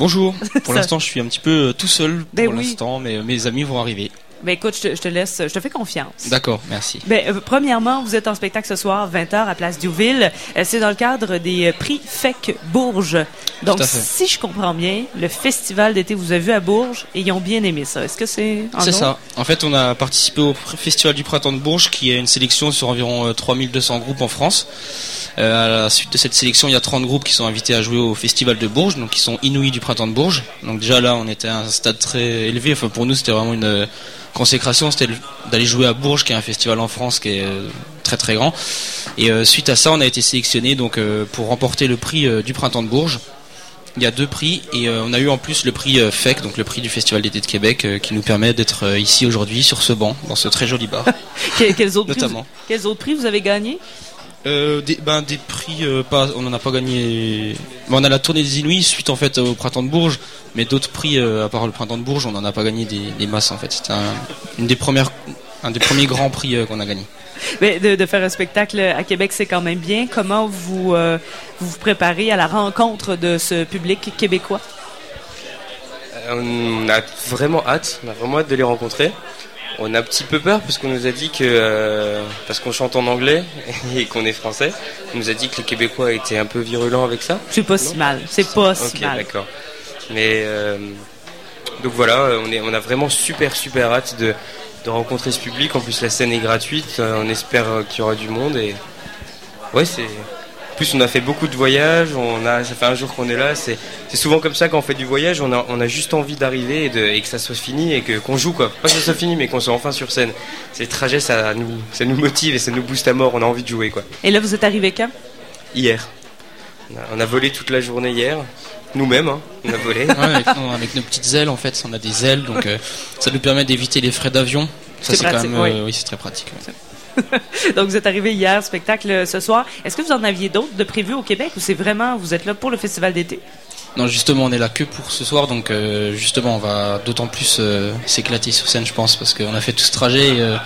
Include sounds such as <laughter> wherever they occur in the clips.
Bonjour. <laughs> Pour l'instant, je suis un petit peu euh, tout seul Ben pour oui. l'instant, mais euh, mes amis vont arriver. Ben écoute, je te, je te laisse, je te fais confiance. D'accord, merci. Ben, euh, premièrement, vous êtes en spectacle ce soir, 20h à Place Diouville. Euh, c'est dans le cadre des euh, prix FEC Bourges. Donc, si je comprends bien, le festival d'été vous avez vu à Bourges et ils ont bien aimé ça. Est-ce que c'est C'est ça. En fait, on a participé au Festival du Printemps de Bourges, qui est une sélection sur environ euh, 3200 groupes en France. À la suite de cette sélection, il y a 30 groupes qui sont invités à jouer au Festival de Bourges, donc qui sont inouïs du Printemps de Bourges. Donc déjà là, on était à un stade très élevé. Enfin, pour nous, c'était vraiment une consécration, c'était le- d'aller jouer à Bourges, qui est un festival en France qui est euh, très très grand. Et euh, suite à ça, on a été sélectionné donc euh, pour remporter le prix euh, du Printemps de Bourges. Il y a deux prix et on a eu en plus le prix FEC, donc le prix du Festival d'été de Québec, qui nous permet d'être ici aujourd'hui sur ce banc, dans ce très joli bar. <laughs> Que- quels, autres <laughs> prix, vous- quels autres prix vous avez gagnés? Euh, des, ben, des prix, euh, pas, on n'en a pas gagné. ben, on a la tournée des Inuits suite en fait au printemps de Bourges, mais d'autres prix euh, à part le printemps de Bourges, on n'en a pas gagné des, des masses en fait. C'était un, une des premières, un des premiers grands prix euh, qu'on a gagné. Ben, de, de faire un spectacle à Québec, c'est quand même bien. Comment vous, euh, vous vous préparez à la rencontre de ce public québécois? Euh, On a vraiment hâte, on a vraiment hâte de les rencontrer. On a un petit peu peur parce qu'on nous a dit que, euh, parce qu'on chante en anglais <laughs> et qu'on est français, on nous a dit que les Québécois étaient un peu virulents avec ça. C'est pas si mal. C'est pas si mal. d'accord. Mais euh, donc voilà, euh, on, est, on a vraiment super super hâte de, de rencontrer ce public. En plus, la scène est gratuite. On espère qu'il y aura du monde et ouais, c'est. En plus, on a fait beaucoup de voyages. On a, ça fait un jour qu'on est là. C'est, c'est souvent comme ça quand on fait du voyage. On a, on a juste envie d'arriver et, de, et que ça soit fini et que qu'on joue quoi. Pas que ça soit fini, mais qu'on soit enfin sur scène. C'est le trajet, ça nous, ça nous motive et ça nous booste à mort. On a envie de jouer quoi. Et là, vous êtes arrivé quand? Hier, on a, on a volé toute la journée hier. Nous-mêmes, hein, on a volé. <laughs> Ouais, avec, non, avec nos petites ailes en fait, on a des ailes, donc euh, ça nous permet d'éviter les frais d'avion. Ça C'est c'est quand même, euh, oui. oui, c'est très pratique. ouais. <laughs> Donc, vous êtes arrivé hier, spectacle euh, ce soir. Est-ce que vous en aviez d'autres de prévus au Québec ou c'est vraiment, vous êtes là pour le festival d'été? Non, justement, on est là que pour ce soir, donc euh, justement, on va d'autant plus euh, s'éclater sur scène, je pense, parce qu'on a fait tout ce trajet et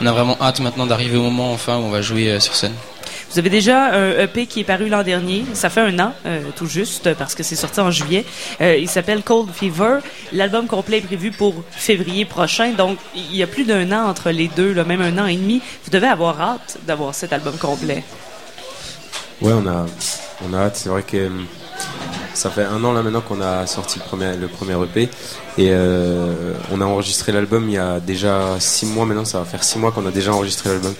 on a vraiment hâte maintenant d'arriver au moment enfin où on va jouer sur scène. Vous avez déjà un EP qui est paru l'an dernier. Ça fait un an, euh, tout juste, parce que c'est sorti en juillet. Euh, il s'appelle Cold Fever. L'album complet est prévu pour février prochain. Donc, il y a plus d'un an entre les deux, même un an et demi. Vous devez avoir hâte d'avoir cet album complet. Ouais, on a, on a hâte. C'est vrai que euh, ça fait un an là maintenant qu'on a sorti le premier, le premier EP et euh, on a enregistré l'album il y a déjà six mois maintenant. Ça va faire six mois qu'on a déjà enregistré l'album.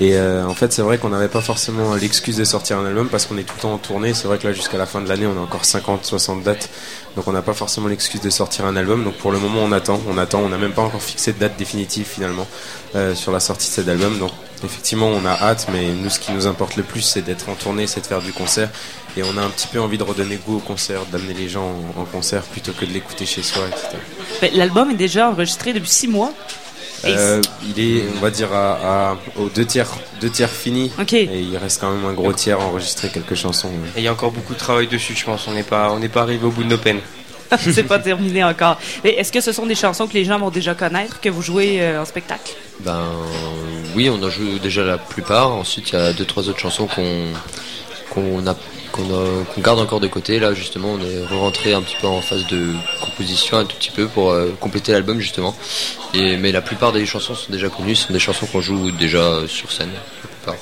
Et euh, en fait, c'est vrai qu'on n'avait pas forcément l'excuse de sortir un album parce qu'on est tout le temps en tournée. C'est vrai que là, jusqu'à la fin de l'année, on a encore 50, 60 dates. Donc, on n'a pas forcément l'excuse de sortir un album. Donc, pour le moment, on attend. On attend. On n'a même pas encore fixé de date définitive finalement euh, sur la sortie de cet album. Donc, effectivement, on a hâte. Mais nous, ce qui nous importe le plus, c'est d'être en tournée, c'est de faire du concert. Et on a un petit peu envie de redonner goût au concert, d'amener les gens en, en concert plutôt que de l'écouter chez soi, etc. L'album est déjà enregistré depuis six mois. Euh, il est, on va dire, à, à- aux deux tiers, deux tiers fini. OK. Et il reste quand même un gros tiers à enregistrer quelques chansons. ouais. Et il y a encore beaucoup de travail dessus, je pense. On n'est pas, on n'est pas arrivé au bout de nos peines. <laughs> c'est pas terminé encore. Mais Est-ce que ce sont des chansons que les gens vont déjà connaître, que vous jouez euh, en spectacle? Ben oui, on a joué déjà la plupart. Ensuite, il y a deux trois autres chansons qu'on qu'on a qu'on garde encore de côté. Là, justement, on est rentré un petit peu en phase de composition un tout petit peu pour euh, compléter l'album justement. Et mais la plupart des chansons sont déjà connues, ce sont des chansons qu'on joue déjà euh, sur scène. La plupart.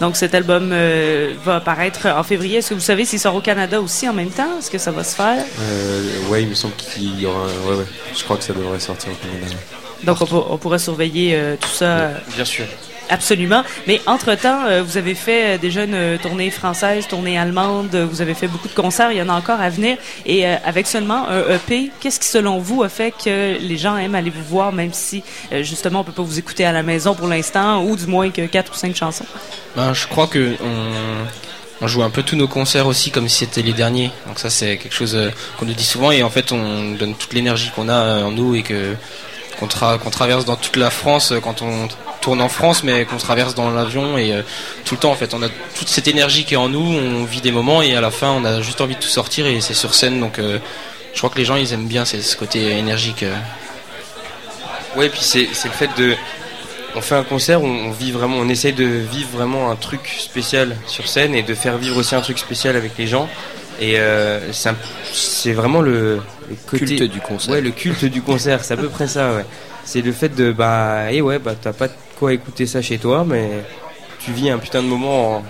Donc cet album euh, va apparaître en février. Est-ce que vous savez s'il sort au Canada aussi en même temps? Est-ce que ça va se faire? Euh, ouais, il me semble qu'il y aura. un- Ouais, ouais. Je crois que ça devrait sortir au Canada. Donc on, pour- on pourra surveiller euh, tout ça Bien sûr. Absolument. Mais entre-temps, euh, vous avez fait euh, déjà une euh, tournée française, tournée allemande, vous avez fait beaucoup de concerts, il y en a encore à venir. Et avec seulement un EP, qu'est-ce qui selon vous a fait que les gens aiment aller vous voir, même si justement on peut pas vous écouter à la maison pour l'instant, ou du moins que quatre ou cinq chansons? Ben, je crois que on, joue un peu tous nos concerts aussi comme si c'était les derniers. Donc ça c'est quelque chose qu'on nous dit souvent et en fait on donne toute l'énergie qu'on a en nous et que qu'on tra- qu'on traverse dans toute la France euh, quand on tourne en France mais qu'on traverse dans l'avion et euh, tout le temps en fait on a toute cette énergie qui est en nous, on vit des moments et à la fin on a juste envie de tout sortir et c'est sur scène donc euh, je crois que les gens ils aiment bien ce côté énergique. Ouais, puis c'est c'est le fait de. On fait un concert, on, on vit vraiment, on essaye de vivre vraiment un truc spécial sur scène et de faire vivre aussi un truc spécial avec les gens. Et euh, c'est vraiment le, le côté Culte du concert. Ouais, le culte du concert, c'est à peu près ça. Ouais. C'est le fait de bah et ouais bah t'as pas de quoi écouter ça chez toi, mais tu vis un putain de moment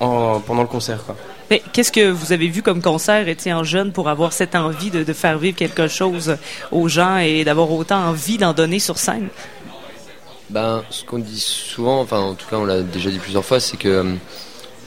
en, en- pendant le concert quoi. Mais qu'est-ce que vous avez vu comme concert étant jeune pour avoir cette envie de, de faire vivre quelque chose aux gens et d'avoir autant envie d'en donner sur scène? Ben, ce qu'on dit souvent, enfin en tout cas on l'a déjà dit plusieurs fois, c'est que euh,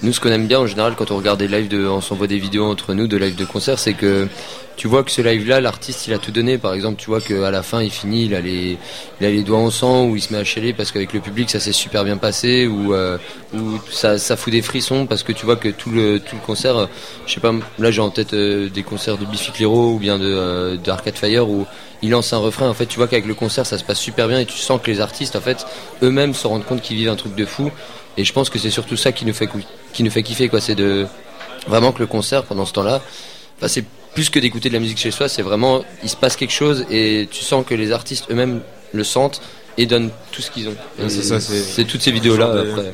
nous ce qu'on aime bien en général quand on regarde des lives, de, on s'envoie des vidéos entre nous de live de concert, c'est que tu vois que ce live-là, l'artiste il a tout donné. Par exemple, tu vois qu'à la fin il finit, il a les, il a les doigts en sang ou il se met à chialer parce qu'avec le public ça s'est super bien passé ou, euh, ou ça, ça fout des frissons parce que tu vois que tout le, tout le concert, euh, je sais pas, là j'ai en tête euh, des concerts de Biffy Clyro ou bien de, de Arcade Fire où il lance un refrain. En fait, tu vois qu'avec le concert ça se passe super bien et tu sens que les artistes en fait eux-mêmes se rendent compte qu'ils vivent un truc de fou. Et je pense que c'est surtout ça qui nous fait, qui nous fait kiffer quoi. C'est de vraiment que le concert pendant ce temps-là, enfin, c'est plus que d'écouter de la musique chez soi, c'est vraiment il se passe quelque chose et tu sens que les artistes eux-mêmes le sentent et donnent tout ce qu'ils ont. Ouais, c'est toutes ces vidéos là genre de- après.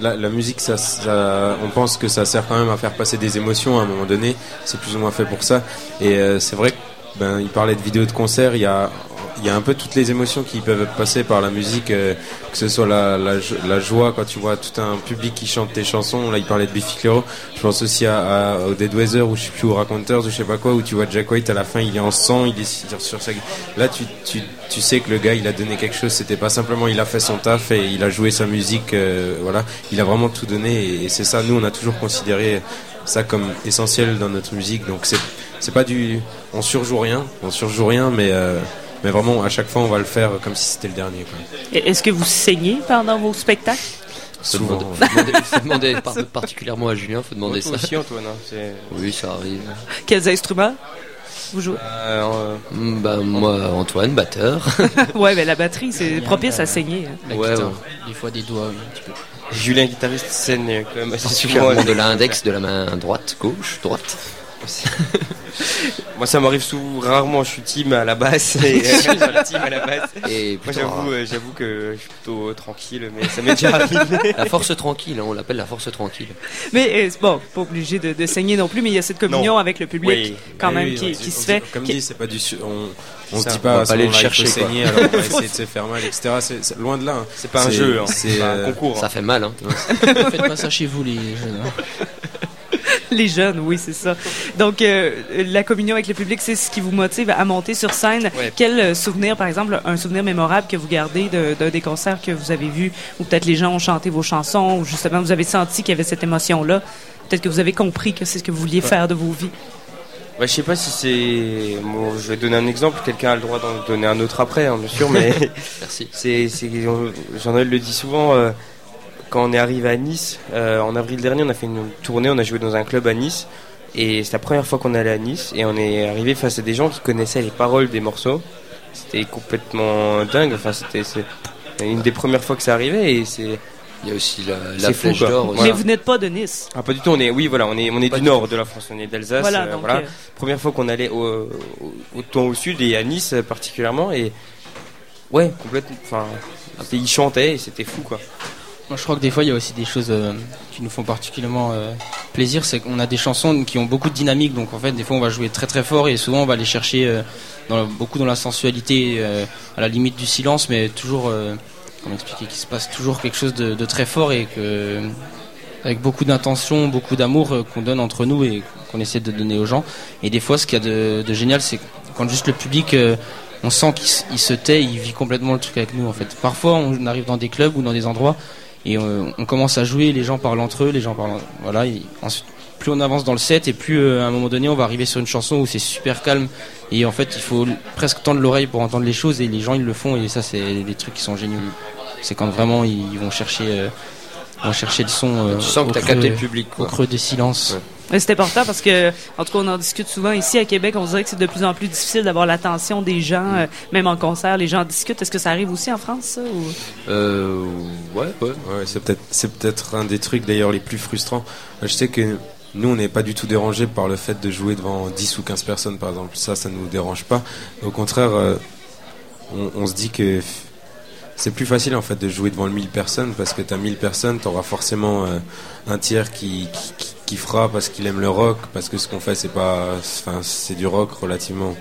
La, la musique, ça, ça- on pense que ça sert quand même à faire passer des émotions à un moment donné. C'est plus ou moins fait pour ça. Et euh, c'est vrai que ben, il parlait de vidéos de concert. Il y a, il y a un peu toutes les émotions qui peuvent passer par la musique, euh, que ce soit la, la, la joie quand tu vois tout un public qui chante tes chansons. Là, il parlait de Biffy Clyro. Je pense aussi à, à- au Dead Weather ou je sais plus aux Raconteurs ou je sais pas quoi où tu vois Jack White à la fin, il est en sang, il est sur sa. Là, tu, tu, tu sais que le gars, il a donné quelque chose. C'était pas simplement il a fait son taf et il a joué sa musique. euh, voilà, il a vraiment tout donné et, et c'est ça. Nous, on a toujours considéré ça comme essentiel dans notre musique. Donc c'est c'est pas du, on surjoue rien, on surjoue rien, mais euh, mais vraiment à chaque fois, on va le faire comme si c'était le dernier. Est-ce que vous saignez pendant vos spectacles? Faut Souvent. demander, faut demander- faut demander <laughs> par- particulièrement à Julien, faut demander Toi ça. aussi Antoine, hein, Oui, ça arrive. Quels instruments vous jouez? euh, euh, Mm, Bah, moi, Antoine, batteur. <laughs> ouais, mais la batterie, c'est propice euh, à saigner. hein. Ouais, des fois des doigts, oui, un petit peu. Julien guitariste euh, quand même assez souvent. De l'index de la main droite, gauche, droite. <laughs> Moi ça m'arrive souvent rarement, je suis team à la basse et <laughs> euh, sur la team à la basse. <laughs> Et Moi j'avoue, euh, j'avoue que je suis plutôt euh, tranquille, mais ça m'est déjà arrivé. la force tranquille, hein, on l'appelle la force tranquille. Mais euh, bon, pas obligé de, de saigner non plus, mais il y a cette communion Non. avec le public Oui. quand Oui, même oui, qui, on se on fait. Comme Qui- dit, c'est pas du, su- on, on se Ça, dit on pas, va à ce pas aller le chercher, quoi. saigner, alors on va essayer de se faire mal, etc. C'est c'est loin de là. hein. C'est pas un jeu, hein. c'est, euh, un concours. Ça hein. fait mal. Faites pas ça chez vous, les jeunes. <laughs> Les jeunes, oui, c'est ça. Donc, euh, la communion avec le public, c'est ce qui vous motive à monter sur scène. Ouais. Quel euh, souvenir, par exemple, un souvenir mémorable que vous gardez de- d'un des concerts que vous avez vus, où peut-être les gens ont chanté vos chansons, ou justement vous avez senti qu'il y avait cette émotion-là? Peut-être que vous avez compris que c'est ce que vous vouliez faire de vos vies. Bah, je sais pas si c'est. Bon, je vais donner un exemple, quelqu'un a le droit d'en donner un autre après, hein, bien sûr, mais <laughs> Merci. c'est- Jean-Noël le dit souvent, euh, quand on est arrivé à Nice, euh, en avril dernier, on a fait une tournée, on a joué dans un club à Nice, et c'est la première fois qu'on allait à Nice, et on est arrivé face à des gens qui connaissaient les paroles des morceaux. C'était complètement dingue, enfin, c'était. une des premières fois que ça arrivait, et c'est. Il y a aussi la, la flèche d'or. Mais vous n'êtes pas de Nice. Ah, pas du tout, on est. Oui, voilà, on est, on est Pas du nord de la France, on est d'Alsace. Voilà, euh, voilà. euh, première fois qu'on allait au, au, autant au sud et à Nice euh, particulièrement et ouais complètement enfin ils chantaient et c'était fou quoi Moi, je crois que des fois, il y a aussi des choses euh, qui nous font particulièrement euh, plaisir. C'est qu'on a des chansons qui ont beaucoup de dynamique. Donc, en fait, des fois, on va jouer très très fort et souvent, on va aller chercher euh, beaucoup dans la sensualité, à la limite du silence, mais toujours, comment expliquer, qu'il se passe toujours quelque chose de, très fort et que avec beaucoup d'intention, beaucoup d'amour qu'on donne entre nous et qu'on essaie de donner aux gens. Et des fois, ce qu'il y a de, de génial, c'est quand juste le public, on sent qu'il se tait, il vit complètement le truc avec nous. En fait, parfois, on arrive dans des clubs ou dans des endroits et euh, on commence à jouer, les gens parlent entre eux, les gens parlent, voilà. Et ensuite, plus on avance dans le set et plus euh, à un moment donné, on va arriver sur une chanson où c'est super calme et en fait, il faut presque tendre l'oreille pour entendre les choses et les gens ils le font et ça, c'est des trucs qui sont géniaux. C'est quand vraiment ils vont chercher, euh, vont chercher le son. euh, Tu sens au que t'as creux- capté le public. au Quoi. creux des silences. Ouais. C'est important parce que, en tout cas, on en discute souvent ici à Québec. On dirait que c'est de plus en plus difficile d'avoir l'attention des gens, euh, même en concert. Les gens discutent. Est-ce que ça arrive aussi en France, ça, ou- Euh, ouais, ouais. Ouais, c'est peut-être c'est peut-être un des trucs d'ailleurs les plus frustrants. Je sais que nous on n'est pas du tout dérangé par le fait de jouer devant 10 ou 15 personnes par exemple. Ça ça nous dérange pas. Au contraire euh, on, on se dit que c'est plus facile en fait de jouer devant le 1000 personnes parce que tu as 1000 personnes, tu auras forcément euh, un tiers qui, qui, fera parce qu'il aime le rock, parce que ce qu'on fait c'est pas, enfin c'est du rock relativement.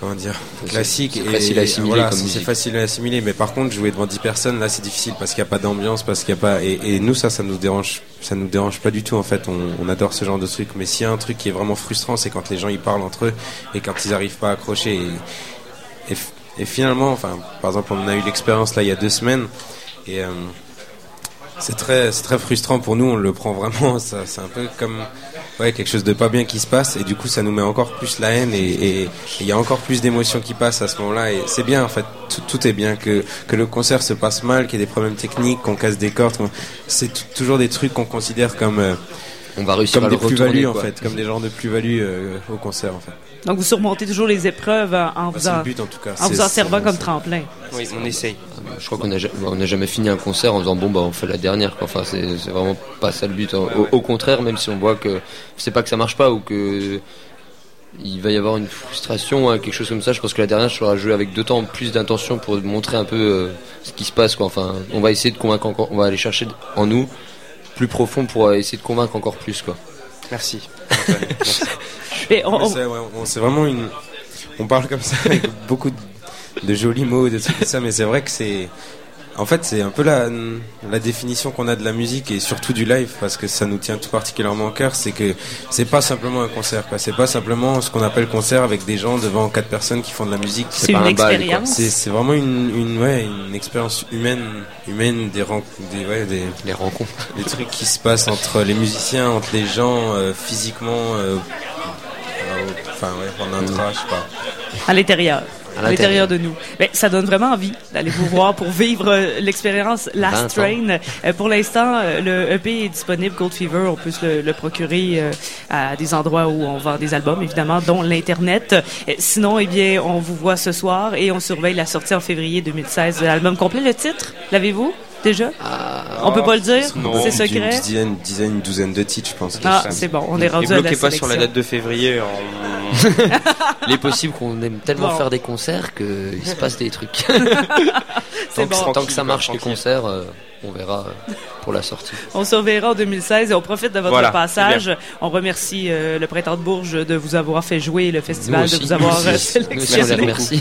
Comment dire? Classique c'est et facile à assimiler voilà, c'est facile à assimiler. Mais par contre jouer devant 10 personnes là c'est difficile parce qu'il n'y a pas d'ambiance parce qu'il y a pas et, et nous ça ça nous dérange ça nous dérange pas du tout en fait. On, on adore ce genre de truc. Mais s'il y a un truc qui est vraiment frustrant c'est quand les gens ils parlent entre eux et quand ils arrivent pas à accrocher et, et finalement enfin par exemple on a eu l'expérience là il y a deux semaines et euh, c'est très, très frustrant pour nous. On le prend vraiment. C'est un peu comme ouais, quelque chose de pas bien qui se passe, et du coup, ça nous met encore plus la haine, et il y a encore plus d'émotions qui passent à ce moment-là. Et c'est bien, en fait. Tout, est bien. Que que le concert se passe mal, qu'il y ait des problèmes techniques, qu'on casse des cordes. C'est toujours des trucs qu'on considère comme euh, On va réussir comme à le des plus-values retourner. en quoi. fait, comme des genres de plus-values euh, au concert en fait. Donc, vous surmontez toujours les épreuves en, en Bah, vous, c'est en, le but en tout cas. en vous en servant comme tremplin. Oui, on essaye. Je crois qu'on a, ja- on a jamais fini un concert en disant bon bah on fait la dernière. quoi. Enfin c'est vraiment pas ça le but. Au, au contraire, même si on voit que c'est pas que ça marche pas ou que il va y avoir une frustration, hein, quelque chose comme ça. Je pense que la dernière sera jouée avec d'autant plus d'intention pour montrer un peu euh, ce qui se passe. Quoi. Enfin, on va essayer de convaincre encore. On va aller chercher en nous plus profond pour euh, essayer de convaincre encore plus. Quoi. Merci. Antoine. Merci. Et on- Mais on- c'est ouais, vraiment une. On parle comme ça avec beaucoup de, de jolis mots, de trucs comme ça, mais c'est vrai que c'est. En fait, c'est un peu la, la définition qu'on a de la musique et surtout du live parce que ça nous tient tout particulièrement au cœur. C'est que c'est pas simplement un concert, quoi. C'est pas simplement ce qu'on appelle concert avec des gens devant quatre personnes qui font de la musique. c'est pas une un bal, quoi. expérience. C'est vraiment une, une, ouais, une expérience humaine, humaine des, des, ouais, des, Les rencontres. des trucs qui se passent entre les musiciens, entre les gens, euh, physiquement, euh, euh, enfin ouais, en intra, je sais pas. à l'intérieur. À l'intérieur de nous. Mais ça donne vraiment envie d'aller vous voir pour vivre euh, l'expérience Last 20 ans. Train. Euh, pour l'instant, euh, le EP est disponible, Gold Fever. On peut se le, le procurer euh, à des endroits où on vend des albums, évidemment, dont l'Internet. Sinon, eh bien, on vous voit ce soir et on surveille la sortie en février 2016 de l'album complet. Le titre, l'avez-vous? Déjà? on peut pas le dire? non. C'est secret? dizaine, une dizaine, une douzaine de titres, je pense. Ah, c'est bon. On est Et rendu à la bloquez pas sur la date de février. <laughs> Il est possible qu'on aime tellement Bon. faire des concerts qu'il se passe des trucs. <laughs> Tant, que, tant que ça marche les concerts, euh, on verra euh, pour la sortie. On se reverra en 2016 et on profite de votre Voilà, passage. On remercie euh, le Printemps de Bourges de vous avoir fait jouer, le festival de vous avoir <laughs> sélectionné. remercie.